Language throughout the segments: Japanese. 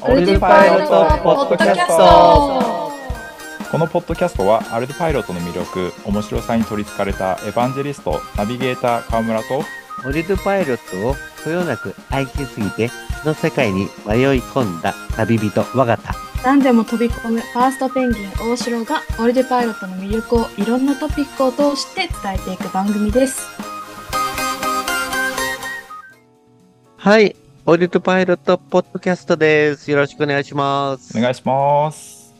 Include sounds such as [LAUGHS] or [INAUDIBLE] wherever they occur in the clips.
オルデパイロットポッドキャストこのポッドキャストはアルデパイロットの魅力面白さに取りつかれたエヴァンジェリストナビゲーター川村とオリルパイロットをこよなく愛しすぎて、その世界に迷い込んだ旅人、我が田。何でも飛び込むファーストペンギン大城がオルデパイロットの魅力をいろんなトピックを通して伝えていく番組ですはい。オリルパイロットポッドキャストです。よろしくお願いします。お願いします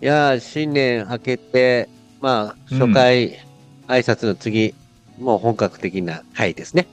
いやー、新年明けて、まあ、初回、挨拶の次、もう本格的な回ですね。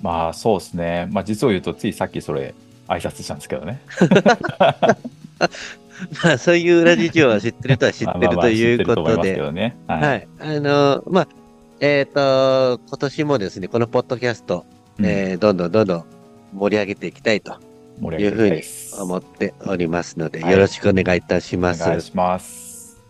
まあそうですねまあ実を言うとついさっきそれ挨拶したんですけどねまあ、そういう裏事情は知ってるとは知ってるということで。どねはい、はい。あのーまあ、えっ、と、今年もですね、このポッドキャスト、うんえーどんどんどんどん盛り上げていきたいというふうに思っておりますので、はいよろしくお願いいたします。お願いします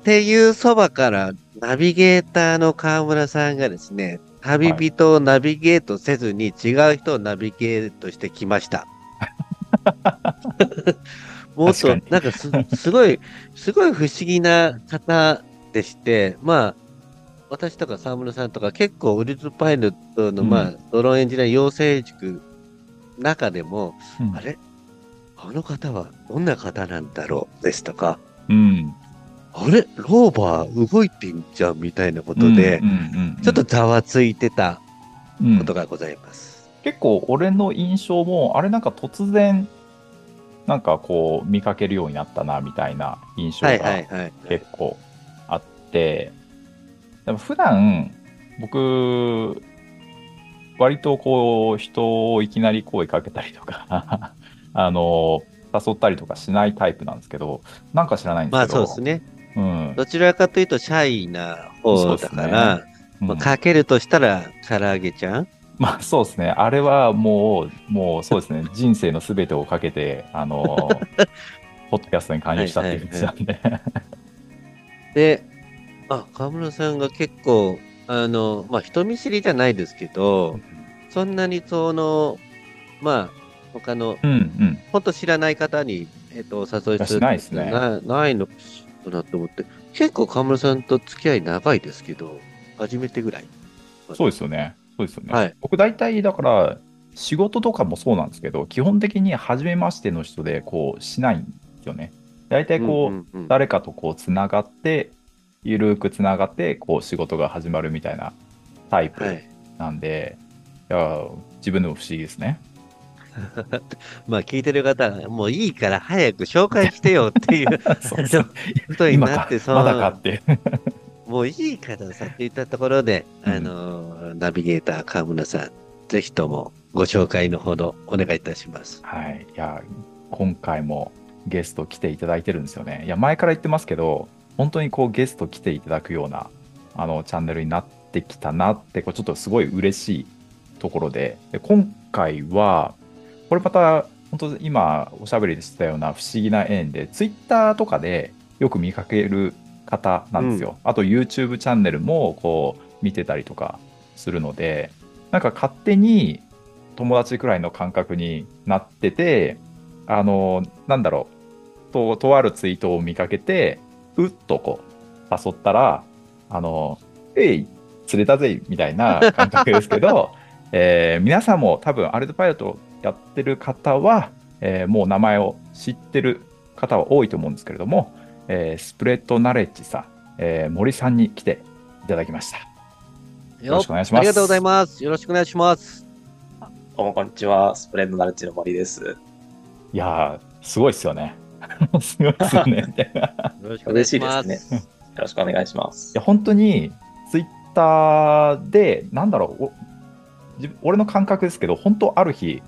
っていうそばから、ナビゲーターの川村さんがですね、旅人をナビゲートせずに違う人をナビゲートしてきました。[LAUGHS] もっとなんかすすごい、すごい不思議な方でして、まあ、私とか沢村さんとか結構ウルズパイロットの、うんまあ、ドローンエンジニア養成塾中でも、うん。あれ？あの方はどんな方なんだろう？ですとか、うん。あれ？ローバー動いてんじゃんみたいなことで、うんうんうんうん。ちょっとざわついてたうん。ことがございます。結構俺の印象もあれなんか突然なんかこう見かけるようになったなみたいな印象が。結構あって、でも普段僕割とこう人をいきなり声かけたりとか [LAUGHS] あの誘ったりとかしないタイプなんですけどなんか知らないんまあですけどそうですね。うんどちらかというとシャイな方だから、うんまあ、かけるとしたら唐揚げちゃん？まあそうですね。あれはもう、もうそうですね。人生のすべてをかけて、あの、[LAUGHS] ポッドキャストに加入したっていう感じなんで。で、あ、河村さんが結構、あの、まあ人見知りじゃないですけど、そんなにその、まあ、他の、うんうん。本当知らない方に、えっ、と、お誘いするしないですねなないのかなと思って、結構河村さんと付き合い長いですけど、初めてぐらい。そうですよね。そうですよね。はい僕大体だから、仕事とかもそうなんですけど、基本的に初めましての人でこうしないんですよね。大体こう、誰かとこうつながって、ゆるくつながって、こう仕事が始まるみたいなタイプはい。なんで、い、や自分でも不思議ですね。[LAUGHS] まあ聞いてる方は、もういいから早く紹介してよっていう [LAUGHS] そうそう [LAUGHS] ことになって、、そまのだかって。もういいからさって言ったところで、うんあの、ナビゲーター川村さん、ぜひともご紹介のほどお願いいたします。はい、いや今回もゲスト来ていただいてるんですよね。いや前から言ってますけど本当にこうゲスト来ていただくようなあのチャンネルになってきたなってこうちょっとすごい嬉しいところでで今回はこれまた本当今おしゃべりでしたような不思議な縁でツイッターとかでよく見かける方なんですよ。あと YouTube チャンネルもこう見てたりとかするのでなんか勝手に友達くらいの感覚になってて、あの、なんだろう、と、とあるツイートを見かけて、うっとこう、誘ったら、あの、えい、釣れたぜ、みたいな感覚ですけど、[LAUGHS] えー皆さんも多分、アルトパイロットやってる方は、えーもう名前を知ってる方は多いと思うんですけれども、えースプレッドナレッジさん、えー森さんに来ていただきました。よろしくお願いしますありがとうございます。よろしくお願いします。どうもこんにちは。スプレッドナレッジの森です。いやー、すごいっすよね。[LAUGHS] すごいっすよね。みたいないよろしくお願いですよろしくお願いします。や、本当に、ツイッターで、なんだろう、俺の感覚ですけど、本当ある日、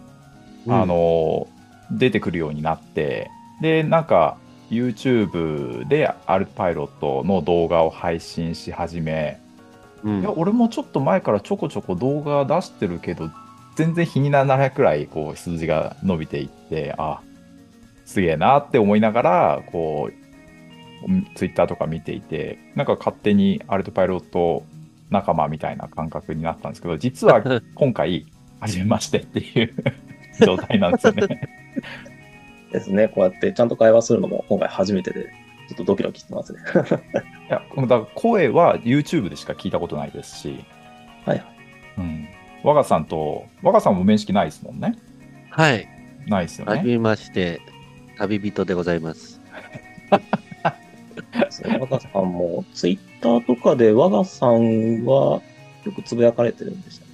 うんあ、の、出てくるようになって、で、なんか、YouTube でアルパイロットの動画を配信し始め、うんいや、俺もちょっと前からちょこちょこ動画出してるけど、全然日にならないくらいこう数字が伸びていって、あ、すげえなって思いながら、こう、ツイッターとか見ていて、なんか勝手にアルトパイロット仲間みたいな感覚になったんですけど、実は [LAUGHS] 今回、初めましてっていう [LAUGHS] 状態なんですよね。[LAUGHS] ですね。こうやってちゃんと会話するのも今回初めてで、ちょっとドキドキしてますね。いや、だから声は YouTube でしか聞いたことないですし、はいはい。うん。我がさんと、我がさんも面識ないですもんね。はい。ないですよね。はじめまして、旅人でございます。[LAUGHS] 我がさんも、ツイッターとかで我がさんはよくつぶやかれてるんでした。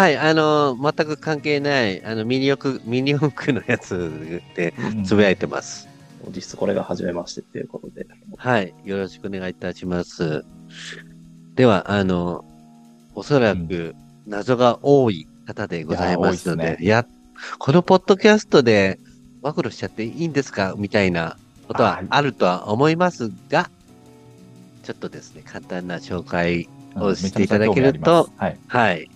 はい、あの全く関係ない、あの、ミニ四駆、ミニ四駆のやつでうんつぶやいてます。実質これが初めましてっていうことで。はい、よろしくお願いいたします。では、あの、おそらく謎が多い方でございますので、いや多いですねいや、このポッドキャストで暴露しちゃっていいんですか？みたいなことはあるとは思いますが、ちょっとですね、簡単な紹介うんをしていただけるとめちゃめちゃ興味ありますはい。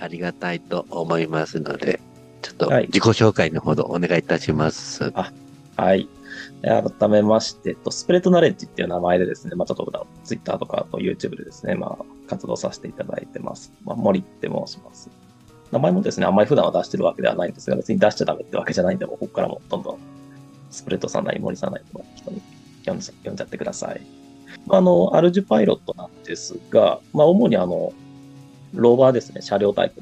ありがたいと思いますので、ちょっとはい自己紹介のほどお願いいたします。はい。で改めまして、えっとスプレッドナレッジっていう名前でですね、まあちょっとツイッターとかあと YouTube でですね、まあ活動させていただいてます。まあ森って申します。名前もですね、あんまり普段は出してるわけではないんですが、別に出しちゃダメってわけじゃないんで、もうここからもどんどんスプレッドさんなり森さんなりの人に呼んじゃ呼んじゃってください。まああの、アルジュパイロットなんですが、まあ主にあの、ローバーですね、車両タイプ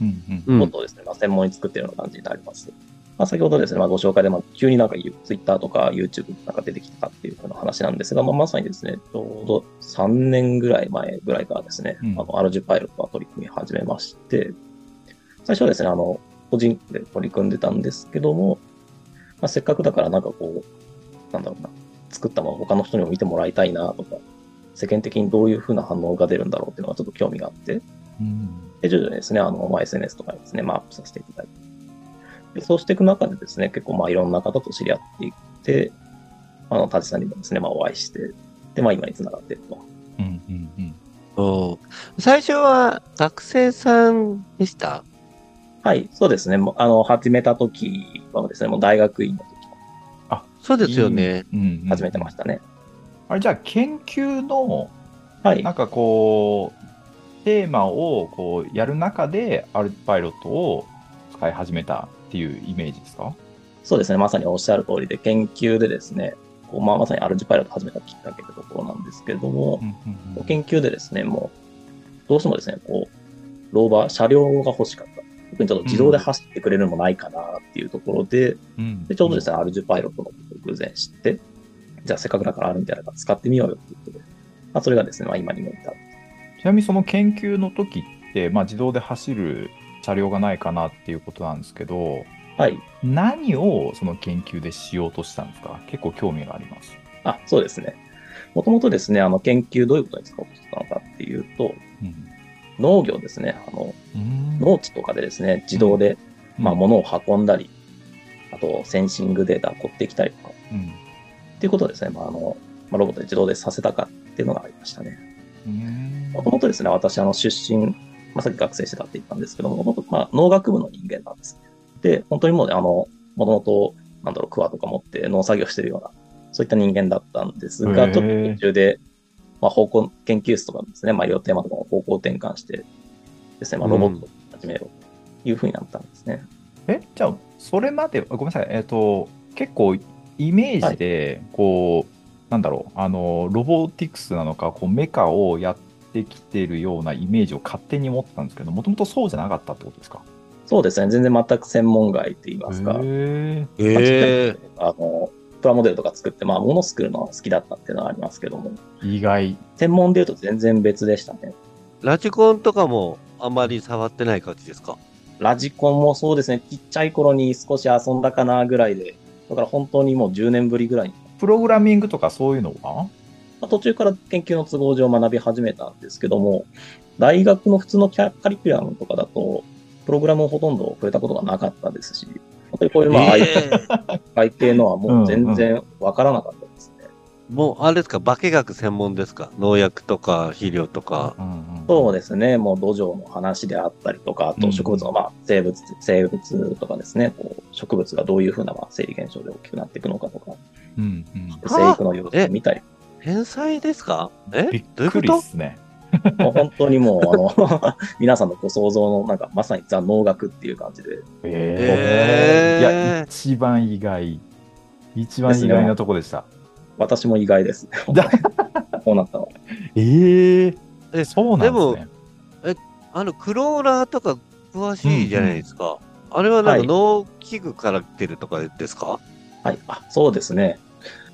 のことをですね、まあ、専門に作っているような感じになります。まあ、先ほどですね、まあ、ご紹介で、まあ、急になんか Twitter とか YouTube なんか出てきたっていうような話なんですが、まあ、まさにですね、ちょうど3年ぐらい前ぐらいからですね、うんあの、アルジュパイロットは取り組み始めまして、最初はですね、あの、個人で取り組んでたんですけども、まあ、せっかくだからなんかこう、なんだろうな、作ったものを他の人にも見てもらいたいなとか、世間的にどういうふうな反応が出るんだろうっていうのがちょっと興味があって、うんで、徐々にですね、あの、まあ、SNS とかにですね、まあ、アップさせていただいて。でそうしていく中でですね、結構、まあ、いろんな方と知り合っていって、あの、タジさんにもですね、まあ、お会いして、で、まあ、今に繋がっていると。うんうんうんお最初は学生さんでした？はい、そうですね。もうあの、始めた時はですね、もう大学院の時そうですよね。うんうん始めてましたね。あれじゃあ研究のはいな。んかこうテーマをこうやる中でアルパイロットを使い始めたっていうイメージですか？そうですね。まさにおっしゃる通りで、研究でですね、こうまあ、まさにアルジュパイロットを始めたきっかけというところなんですけれども、うん研究でですね、もう、どうしてもですね、こう、ローバー、車両が欲しかった。特にちょっと自動で走ってくれるのもないかなっていうところで、うんでちょうどですね、アルジュパイロットのことを偶然知って、じゃあせっかくだからあるんじゃないか使ってみようよっていうことで、まあそれがですね、まあ今にも至る。ちなみにその研究の時って、まあ、自動で走る車両がないかなっていうことなんですけどはい。何をその研究でしようとしたんですか？結構興味があります。あ、そうですね。もともとですね、あの研究どういうことに使おうとしてたのかっていうと、うん農業ですね、あの、うん。農地とかでですね、自動で、まあ物を運んだり、あとセンシングデータを取ってきたりとか、うん。っていうことをですね、まああの、まあ、ロボットで自動でさせたかっていうのがありましたね。うん。もともとですね、私、あの、出身、まあ、さっき学生してたって言ったんですけども、もともと、まあ、農学部の人間なんですね。で、本当にもうね、あの、もともと、なんだろう、クワとか持って農作業してるような、そういった人間だったんですが、ちょっと途中で、まあ、方向、研究室とかですね、まあ、いろいろテーマとかも方向転換して、ですね、まあ、ロボットを始めようというふうになったんですね。えじゃあそれまでごめんなさい。えっ、と結構イメージでこう、なんだろう。あのロボティクスなのかこうメカをやってきてるようなイメージを勝手に持ってたんですけどもともとそうじゃなかったってことですか？そうですね、全然全く専門外って言いますか、へえまあえあの、プラモデルとか作って、まあ、物作るのは好きだったっていうのはありますけども、ー意外。専門で言うと全然別でしたね。ラジコンとかもあまり触ってない感じですか？ラジコンもそうですね、ちっちゃい頃に少し遊んだかなぐらいで、だから本当にもう10年ぶりぐらいに、プログラミングとかそういうのは？まあ途中から研究の都合上学び始めたんですけども、大学の普通のキャカリキュラムとかだと、プログラムをほとんど触れたことがなかったですし、こういう、まあ、え IT 系のはもう全然わからなかったですね。ーもうあれですか？化学専門ですか？農薬とか肥料とか。そうですね、もう土壌の話であったりとか、あうんと植物の、まあ、生物、生物とかですね、こう植物がどういうふうな、まあ、生理現象で大きくなっていくのかとか、うんうん。生育の様子を見たり、天才ですか？え？びっどういうこくりすねもう本当にもう、あの、[LAUGHS] 皆さんのご想像の、なんか、まさにザ農学っていう感じで、へへーいやえ一番意外。一番意外なとこでした。私も意外ですね。だ [LAUGHS] こうなったのは。えええそうなんですね。あの、クローラーとか詳しいじゃないですか。あれはなんはいか農機具から来てるとかですか、はい。あ、そうですね。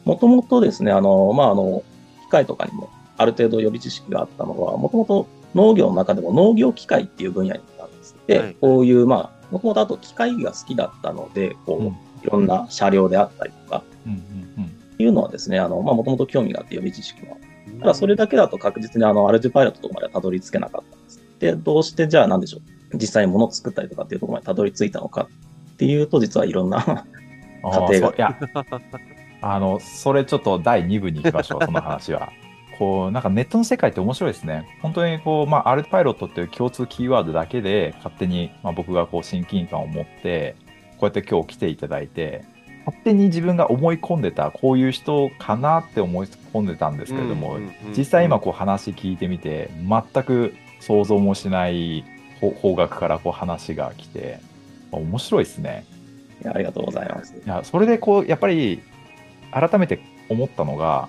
もともとですね、あの、まあ、あの、機械とかにもある程度予備知識があったのは、もともと農業の中でも農業機械っていう分野にいたんです。で、はいこういう、まあ、もともとあと機械が好きだったので、こう、うんいろんな車両であったりとか、うんうんうんいうのはですね、あの、まあ、もともと興味があって予備知識もただそれだけだと確実にあの、アルジュパイロットとかまではたどり着けなかったんです。で、どうしてじゃあ何でしょう。実際に物を作ったりとかっていうところまでたどり着いたのかっていうと、実はいろんな、あー家庭があの、それちょっと第2部に行きましょう、その話は。[LAUGHS] こう、なんかネットの世界って面白いですね。本当にこう、まあ、アルトパイロットっていう共通キーワードだけで、勝手に、まあ、僕がこう、親近感を持って、こうやって今日来ていただいて、勝手に自分が思い込んでた、こういう人かなって思い込んでたんですけれども、実際今こう話聞いてみて、全く想像もしない方方角からこう話が来て、面白いですね。いやありがとうございます。いや、それでこう、やっぱり、改めて思ったのが、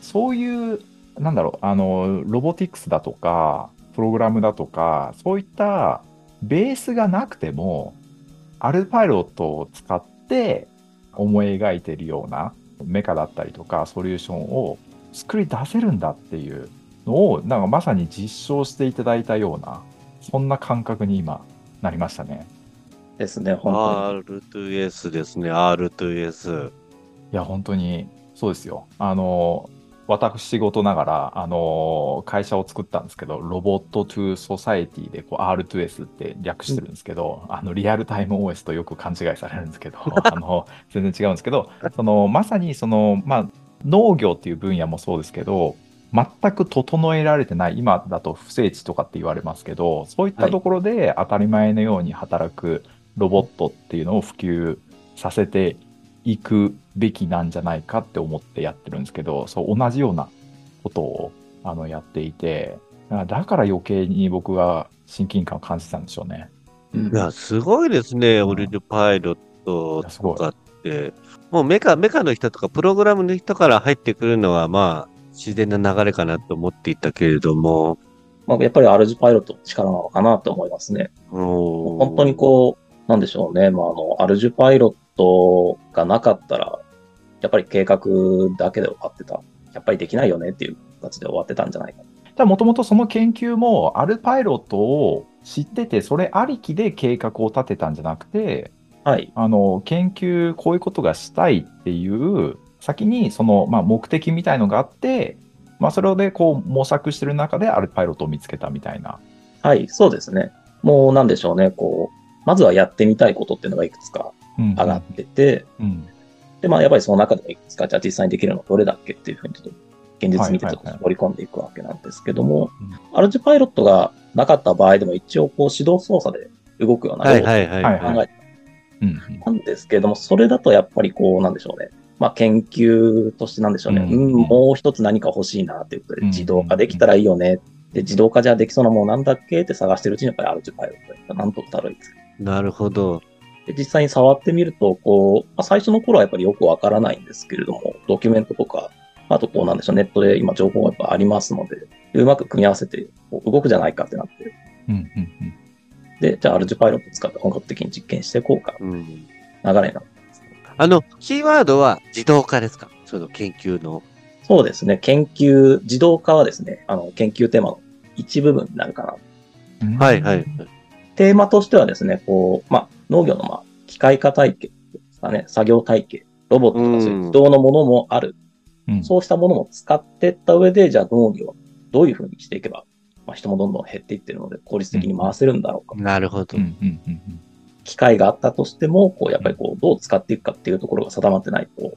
そういう、なんだろう、あの、ロボティクスだとか、プログラムだとか、そういったベースがなくても、アルパイロットを使って思い描いているようなメカだったりとか、ソリューションを作り出せるんだっていうのを、なんかまさに実証していただいたような、そんな感覚に今なりましたね。ですね、本当に。R2S ですね、R2S。いや、本当にそうですよ。あの、私事ながら、あの、会社を作ったんですけど、ロボットトゥソサエティでこう R2S って略してるんですけど、あの、リアルタイム OS とよく勘違いされるんですけど、[LAUGHS] あの、全然違うんですけど、その、まさにその、まあ、農業っていう分野もそうですけど、全く整えられてない、今だと不整地とかって言われますけど、そういったところで当たり前のように働くロボットっていうのを普及させていくべきなんじゃないかって思ってやってるんですけど、そう同じようなことをあのやっていて、だから余計に僕が親近感を感じたんでしょうね。うんいや、すごいですね、うんオリルパイロットとかって。もうメカ、メカの人とかプログラムの人から入ってくるのは、まあ、自然な流れかなと思っていたけれども、まあ、やっぱりアルジュパイロットの力なのかなと思いますね。本本当にこう、なんでしょうね。まあ、あの、アルジュパイロットがなかったら、やっぱり計画だけで終わってた。やっぱりできないよねっていう形で終わってたんじゃないか。じゃあもともとその研究もアルパイロットを知ってて、それありきで計画を立てたんじゃなくて、はい。あの研究こういうことがしたいっていう先にその、まあ、目的みたいのがあって、まあ、それでこう模索してる中でアルパイロットを見つけたみたいな。はい、そうですね。もうなんでしょうね。こう、まずはやってみたいことっていうのがいくつかうん上がってて、うんで、まあやっぱりその中でもいくつか、じゃあ実際にできるのどれだっけっていうふうにちょっと、現実見てちょっとはいはいはい絞り込んでいくわけなんですけども、アルジュパイロットがなかった場合でも一応こう指導操作で動くようなはいはいはい。はいトを考えてうんたんですけれども、それだとやっぱりこうなんでしょうね。まあ研究としてなんでしょうね。ううんん、もう一つ何か欲しいなっていうことうんで自動化できたらいいよね。で、自動化じゃできそうなものなんだっけって探してるうちにやっぱりアルジュパイロットがなんとかたどり着く。なるほど。で実際に触ってみると、こう、まあ、最初の頃はやっぱりよくわからないんですけれども、ドキュメントとか、あとこうなんでしょう、ネットで今情報がやっぱありますので、うまく組み合わせてこう動くじゃないかってなって、うんうんうんで、じゃあアルジュパイロット使って本格的に実験していこうか、うん。流れになる。あの、キーワードは自動化ですか？その研究の。そうですね、研究、自動化はですね、あの、研究テーマの一部分になるかな。うんはいはい。テーマとしてはですね、こう、まあ、農業のまあ、機械化体系ですかね、作業体系、ロボットとかそういう自動のものもある。うんそうしたものも使っていった上で、じゃあ農業をどういうふうにしていけば、まあ、人もどんどん減っていってるので効率的に回せるんだろうか。なるほど。うんうんうんうん機械があったとしても、こう、やっぱりこう、どう使っていくかっていうところが定まってないと、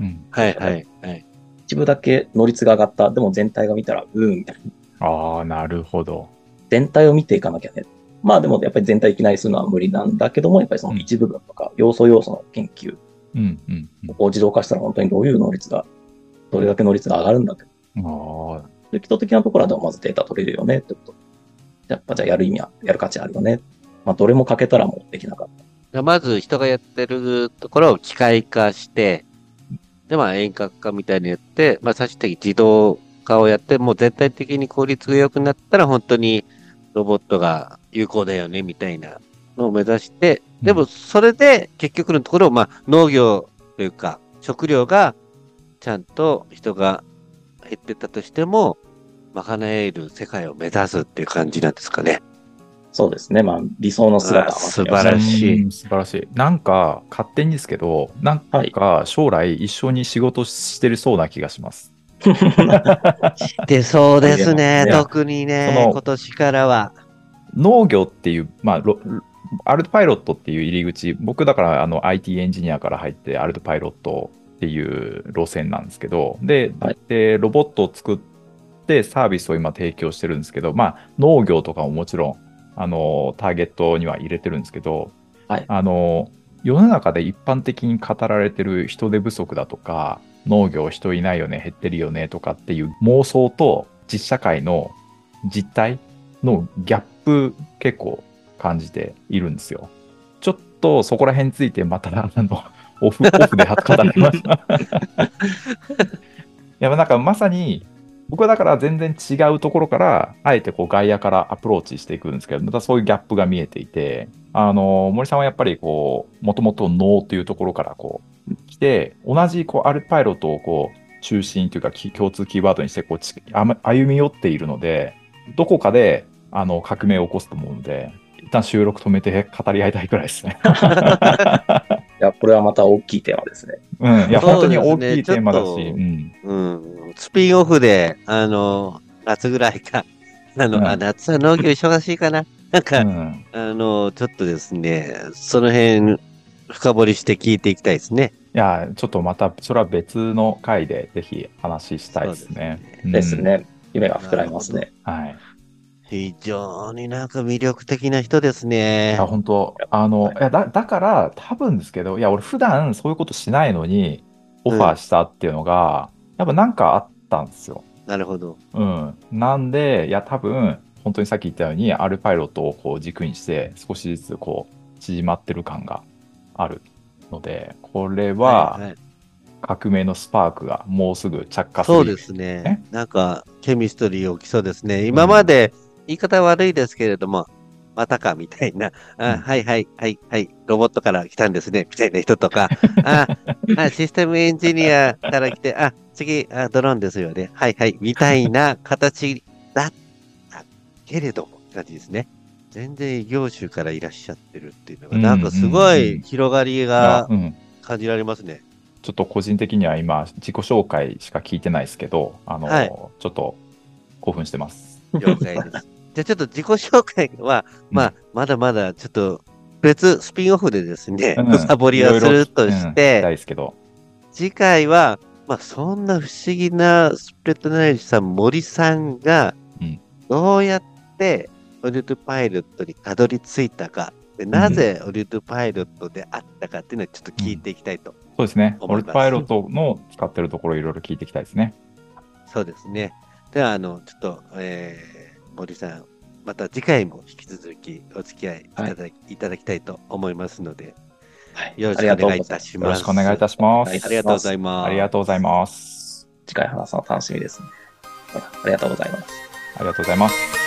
うんはいはいはい。一部だけ能率が上がった、でも全体が見たら、うーん、みたいな。ああ、なるほど。全体を見ていかなきゃね。まあでもやっぱり全体いきなりするのは無理なんだけども、やっぱりその一部分とか、要素要素の研究、うんうんうんここを自動化したら本当にどういう能率が、どれだけ能率が上がるんだって。ああ、基礎的なところはでもまずデータ取れるよねってこと。やっぱじゃあやる意味は、やる価値あるよね。まあどれもかけたらもうできなかった。まず人がやってるところを機械化して、で、まあ遠隔化みたいにやって、まあ最終的に自動化をやって、もう全体的に効率が良くなったら本当にロボットが有効だよね、みたいなのを目指して、でもそれで結局のところ、まあ農業というか食料がちゃんと人が減ってたとしても、賄える世界を目指すっていう感じなんですかね。そうですね。まあ、理想の姿はあ素晴らしいうん素晴らしい。なんか、勝手にですけど、なんか将来一緒に仕事してるそうな気がします。[LAUGHS] で、そうですね。特にそね、の今年からは。農業っていう、まあ、ロアルトパイロットっていう入り口、僕だからあの IT エンジニアから入ってアルトパイロットっていう路線なんですけど、で、はい。でロボットを作ってサービスを今提供してるんですけど、まあ、農業とかももちろん、あの、ターゲットには入れてるんですけど、はい。あの、世の中で一般的に語られてる人手不足だとか、農業人いないよね、減ってるよねとかっていう妄想と実社会の実態のギャップ結構感じているんですよ。ちょっとそこら辺についてまたあの [LAUGHS] オフオフで語りました。[LAUGHS] いやなんかまさに僕はだから全然違うところからあえてこう外野からアプローチしていくんですけどまたそういうギャップが見えていてあの森さんはやっぱりこうもともと脳というところからこう来て同じこうアルパイロットをこう中心というか共通キーワードにしてこう歩み寄っているのでどこかであの革命を起こすと思うので一旦収録止めて語り合いたいくらいですね。[LAUGHS] いや、これはまた大きいテーマですね。うん、いや、そう本当に大きいテーマだし、うん、うん。スピンオフで、あの、夏ぐらいか。[LAUGHS] あの、うんあ夏は農業忙しいかな。なんか、うんあの、ちょっとですね、その辺、深掘りして聞いていきたいですね。いや、ちょっとまた、それは別の回でぜひ話したいですね。うんです。ね。夢が膨らみますね。はい。非常になんか魅力的な人ですいねや、。本当あの、はいいやだ、だから、多分ですけど、いや、俺普段そういうことしないのに、オファーしたっていうのが、やっぱなんかあったんですよ。なるほど。うん。なんで、いや、多分、本当にさっき言ったように、アルパイロットをこう軸にして、少しずつこう、縮まってる感があるので、これは、いい革命のスパークがもうすぐ着火する。そうですね。なんか、ケミストリー起きそうですね。今まで、言い方悪いですけれども、またかみたいな、あうんはいはいはいはい、ロボットから来たんですね、みたいな人とか、ああシステムエンジニアから来て、あ、次あ、ドローンですよね、はいはい、みたいな形だったけれども、感じですね。全然異業種からいらっしゃってるっていうのが、うんなんかすごうんうんい広がりがうん。感じられますね。ちょっと個人的には今、自己紹介しか聞いてないですけど、あの、はいちょっと興奮してます。了解です。[LAUGHS] じゃあちょっと自己紹介は、まあ、まだまだちょっと別スピンオフでですね、うん [LAUGHS] サボりはするとしうんて、したいですけど、次回は、まあ、そんな不思議なスプレッドナレッジさん、森さんがうん、どうやってオリュートパイロットにたどり着いたか、でなぜオリュートパイロットであったかっていうのをちょっと聞いていきたいと。そうですね。オルトパイロットの使ってるところいろいろ聞いていきたいですね。そうですね。では、あの、ちょっと、えー、森さん、また次回も引き続きお付き合いいただ,、い、ただきたいと思いますので、はいよろしくお願いいたします。よろしくお願いいたします。はいありがとうございます。ありがとうございます。次回話すの楽しみですね。ありがとうございます。ありがとうございます。